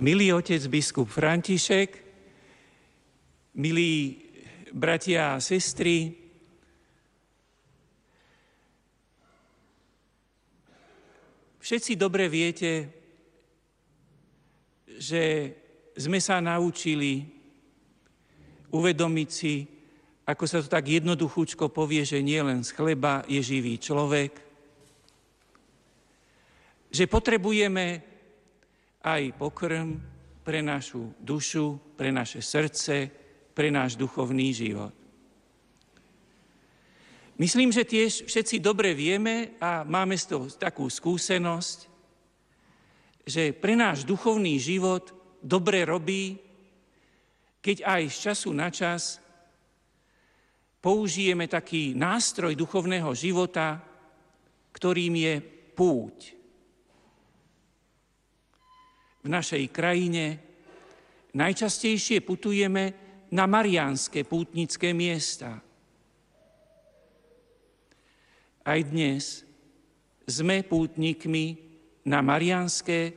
Milý otec biskup František, milí bratia a sestry, všetci dobre viete, že sme sa naučili uvedomiť si, ako sa to tak jednoduchúčko povie, že nie len z chleba je živý človek, že potrebujeme aj pokrm pre našu dušu, pre naše srdce, pre náš duchovný život. Myslím, že tiež všetci dobre vieme a máme z toho takú skúsenosť, že pre náš duchovný život dobre robí, keď aj z času na čas použijeme taký nástroj duchovného života, ktorým je púť v našej krajine najčastejšie putujeme na mariánske pútnické miesta. Aj dnes sme pútnikmi na mariánske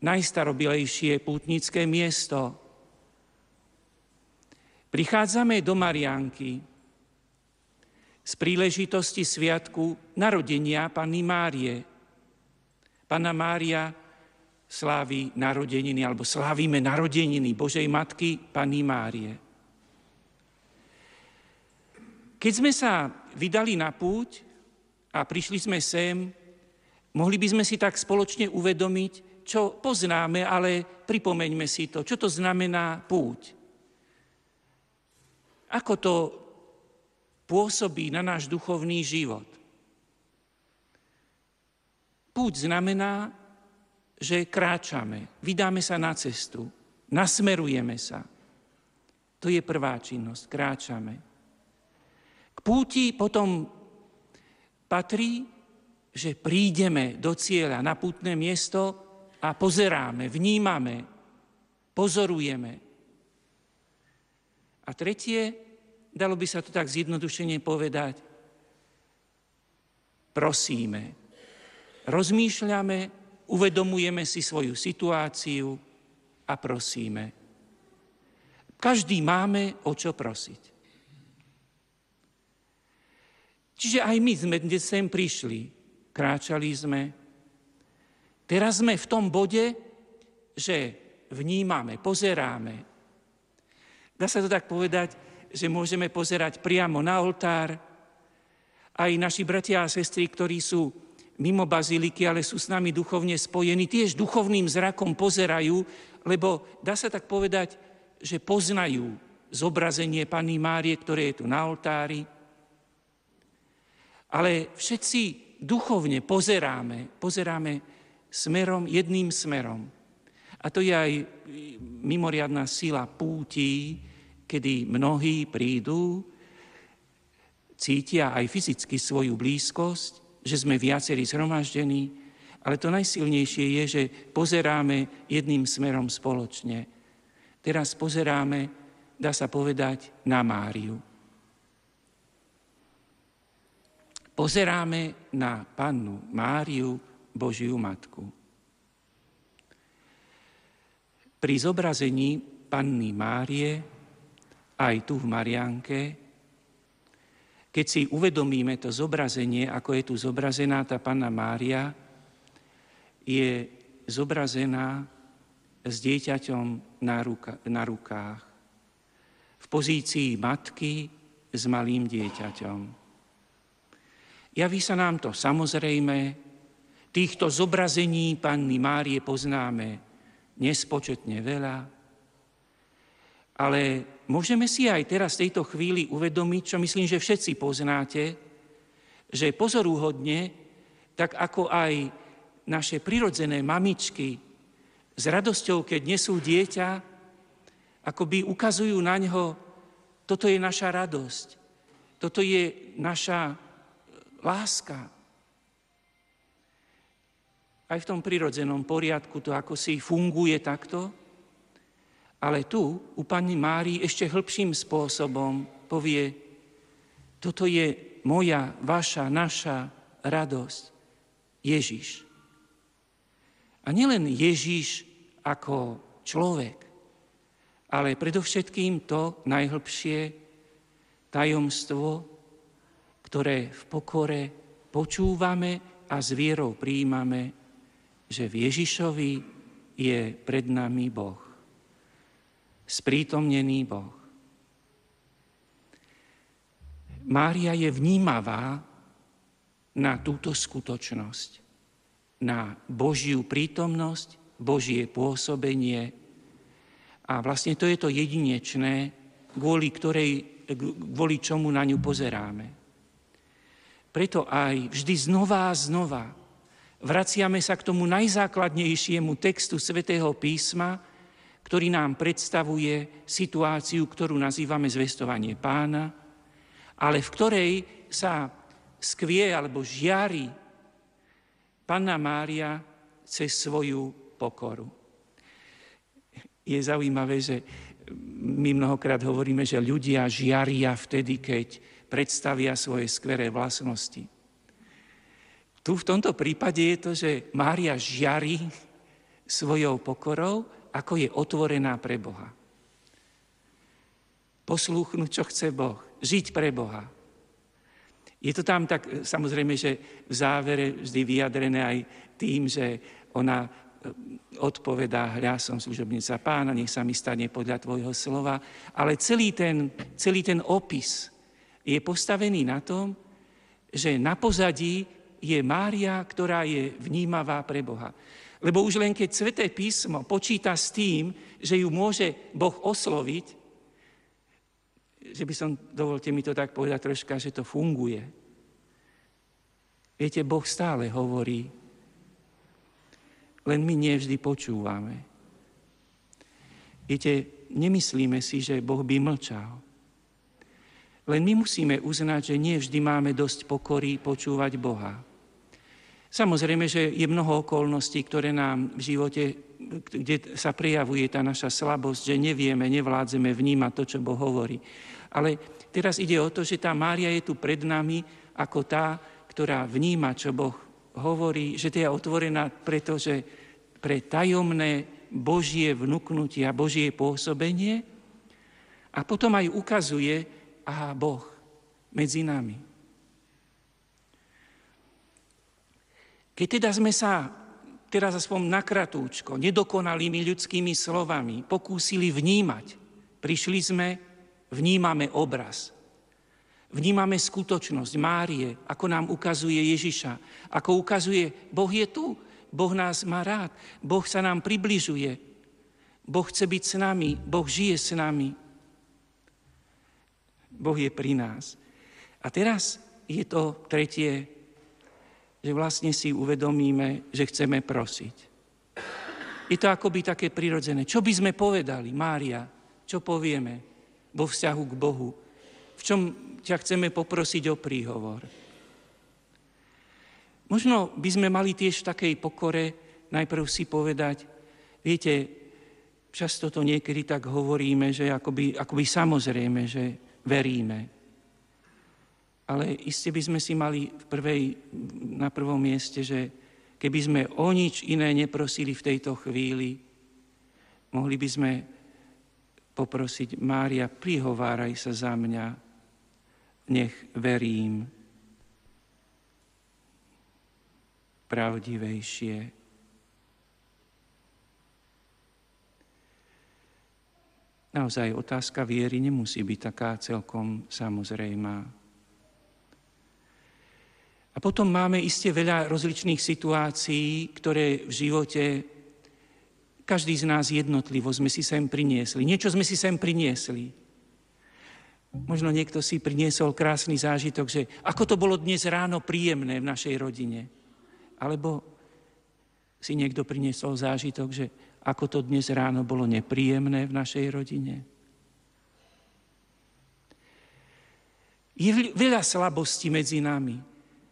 najstarobilejšie pútnické miesto. Prichádzame do Marianky z príležitosti sviatku narodenia Panny Márie. Pana Mária slávi narodeniny, alebo slávime narodeniny Božej Matky, Panny Márie. Keď sme sa vydali na púť a prišli sme sem, mohli by sme si tak spoločne uvedomiť, čo poznáme, ale pripomeňme si to, čo to znamená púť. Ako to pôsobí na náš duchovný život. Púť znamená že kráčame, vydáme sa na cestu, nasmerujeme sa. To je prvá činnosť, kráčame. K púti potom patrí, že prídeme do cieľa na pútne miesto a pozeráme, vnímame, pozorujeme. A tretie, dalo by sa to tak zjednodušene povedať, prosíme, rozmýšľame uvedomujeme si svoju situáciu a prosíme. Každý máme o čo prosiť. Čiže aj my sme dnes sem prišli, kráčali sme. Teraz sme v tom bode, že vnímame, pozeráme. Dá sa to tak povedať, že môžeme pozerať priamo na oltár. Aj naši bratia a sestry, ktorí sú mimo baziliky, ale sú s nami duchovne spojení, tiež duchovným zrakom pozerajú, lebo dá sa tak povedať, že poznajú zobrazenie Panny Márie, ktoré je tu na oltári. Ale všetci duchovne pozeráme, pozeráme smerom, jedným smerom. A to je aj mimoriadná sila púti, kedy mnohí prídu, cítia aj fyzicky svoju blízkosť, že sme viacerí zhromaždení, ale to najsilnejšie je, že pozeráme jedným smerom spoločne. Teraz pozeráme, dá sa povedať, na Máriu. Pozeráme na pannu Máriu, Božiu Matku. Pri zobrazení panny Márie, aj tu v Marianke, keď si uvedomíme to zobrazenie, ako je tu zobrazená tá Panna Mária, je zobrazená s dieťaťom na, ruka, na rukách, v pozícii matky s malým dieťaťom. Javí sa nám to samozrejme, týchto zobrazení Panny Márie poznáme nespočetne veľa, ale môžeme si aj teraz v tejto chvíli uvedomiť, čo myslím, že všetci poznáte, že pozorúhodne, tak ako aj naše prirodzené mamičky s radosťou, keď nesú dieťa, akoby ukazujú na ňo, toto je naša radosť, toto je naša láska. Aj v tom prirodzenom poriadku to ako si funguje takto, ale tu u pani Márii ešte hĺbším spôsobom povie, toto je moja, vaša, naša radosť. Ježiš. A nielen Ježiš ako človek, ale predovšetkým to najhlbšie tajomstvo, ktoré v pokore počúvame a s vierou príjmame, že v Ježišovi je pred nami Boh. Sprítomnený Boh. Mária je vnímavá na túto skutočnosť, na Božiu prítomnosť, Božie pôsobenie. A vlastne to je to jedinečné, kvôli, ktorej, kvôli čomu na ňu pozeráme. Preto aj vždy znova a znova vraciame sa k tomu najzákladnejšiemu textu svätého písma, ktorý nám predstavuje situáciu, ktorú nazývame zvestovanie pána, ale v ktorej sa skvie alebo žiari Panna Mária cez svoju pokoru. Je zaujímavé, že my mnohokrát hovoríme, že ľudia žiaria vtedy, keď predstavia svoje skveré vlastnosti. Tu v tomto prípade je to, že Mária žiari svojou pokorou, ako je otvorená pre Boha. Poslúchnuť, čo chce Boh žiť pre Boha. Je to tam tak, samozrejme, že v závere vždy vyjadrené aj tým, že ona eh, odpovedá, hľa som služobnica pána, nech sa mi stane podľa tvojho slova. Ale celý ten, celý ten opis je postavený na tom, že na pozadí je Mária, ktorá je vnímavá pre Boha. Lebo už len keď Sveté písmo počíta s tým, že ju môže Boh osloviť, že by som, dovolte mi to tak povedať troška, že to funguje. Viete, Boh stále hovorí, len my nevždy počúvame. Viete, nemyslíme si, že Boh by mlčal. Len my musíme uznať, že nie vždy máme dosť pokory počúvať Boha. Samozrejme, že je mnoho okolností, ktoré nám v živote, kde sa prejavuje tá naša slabosť, že nevieme, nevládzeme vnímať to, čo Boh hovorí. Ale teraz ide o to, že tá Mária je tu pred nami ako tá, ktorá vníma, čo Boh hovorí, že to je otvorená, pretože pre tajomné Božie vnúknutie a Božie pôsobenie a potom aj ukazuje, aha, Boh medzi nami. Keď teda sme sa teraz aspoň nakratúčko, nedokonalými ľudskými slovami pokúsili vnímať, prišli sme vnímame obraz. Vnímame skutočnosť Márie, ako nám ukazuje Ježiša, ako ukazuje, Boh je tu, Boh nás má rád, Boh sa nám približuje, Boh chce byť s nami, Boh žije s nami. Boh je pri nás. A teraz je to tretie, že vlastne si uvedomíme, že chceme prosiť. Je to akoby také prirodzené. Čo by sme povedali, Mária? Čo povieme? vo vzťahu k Bohu. V čom ťa chceme poprosiť o príhovor. Možno by sme mali tiež v takej pokore najprv si povedať, viete, často to niekedy tak hovoríme, že akoby, akoby samozrejme, že veríme. Ale iste by sme si mali v prvej, na prvom mieste, že keby sme o nič iné neprosili v tejto chvíli, mohli by sme poprosiť, Mária, prihováraj sa za mňa, nech verím pravdivejšie. Naozaj otázka viery nemusí byť taká celkom samozrejmá. A potom máme iste veľa rozličných situácií, ktoré v živote každý z nás jednotlivo sme si sem priniesli. Niečo sme si sem priniesli. Možno niekto si priniesol krásny zážitok, že ako to bolo dnes ráno príjemné v našej rodine. Alebo si niekto priniesol zážitok, že ako to dnes ráno bolo nepríjemné v našej rodine. Je veľa slabostí medzi nami.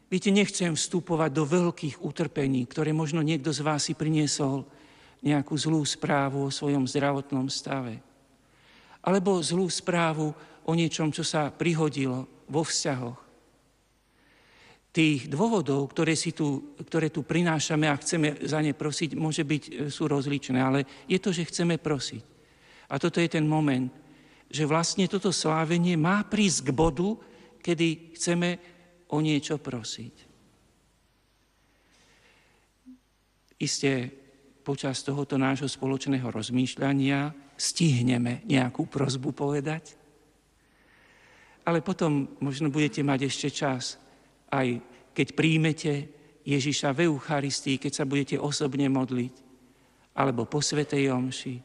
Viete, nechcem vstupovať do veľkých utrpení, ktoré možno niekto z vás si priniesol nejakú zlú správu o svojom zdravotnom stave. Alebo zlú správu o niečom, čo sa prihodilo vo vzťahoch. tých dôvodov, ktoré, si tu, ktoré tu prinášame a chceme za ne prosiť, môže byť, e, sú rozličné, ale je to, že chceme prosiť. A toto je ten moment, že vlastne toto slávenie má prísť k bodu, kedy chceme o niečo prosiť. Isté počas tohoto nášho spoločného rozmýšľania stihneme nejakú prozbu povedať, ale potom možno budete mať ešte čas aj keď príjmete Ježiša v Eucharistii, keď sa budete osobne modliť, alebo po Svetej Omši,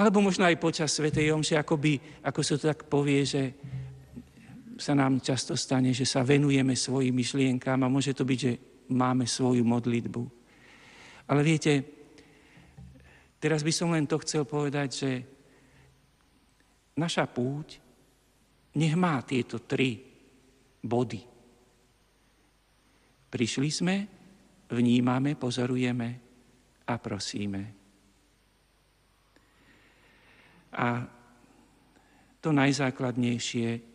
alebo možno aj počas Svetej Omši, ako, by, ako sa to tak povie, že sa nám často stane, že sa venujeme svojim myšlienkám a môže to byť, že máme svoju modlitbu. Ale viete, teraz by som len to chcel povedať, že naša púť nech má tieto tri body. Prišli sme, vnímame, pozorujeme a prosíme. A to najzákladnejšie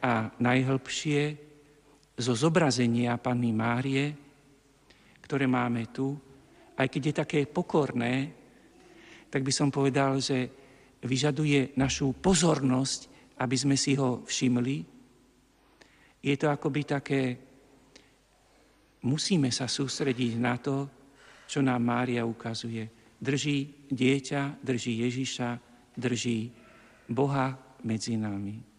a najhlbšie zo zobrazenia Panny Márie, ktoré máme tu, aj keď je také pokorné, tak by som povedal, že vyžaduje našu pozornosť, aby sme si ho všimli, je to akoby také, musíme sa sústrediť na to, čo nám Mária ukazuje. Drží dieťa, drží Ježiša, drží Boha medzi nami.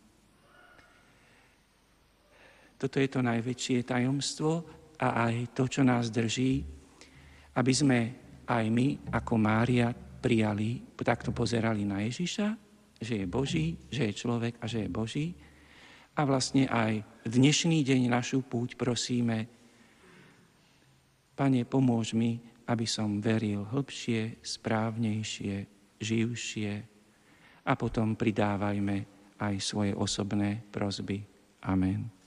Toto je to najväčšie tajomstvo a aj to, čo nás drží, aby sme aj my, ako Mária, prijali, takto pozerali na Ježiša, že je Boží, že je človek a že je Boží, a vlastne aj dnešný deň našu púť prosíme, Pane, pomôž mi, aby som veril hlbšie, správnejšie, živšie a potom pridávajme aj svoje osobné prozby. Amen.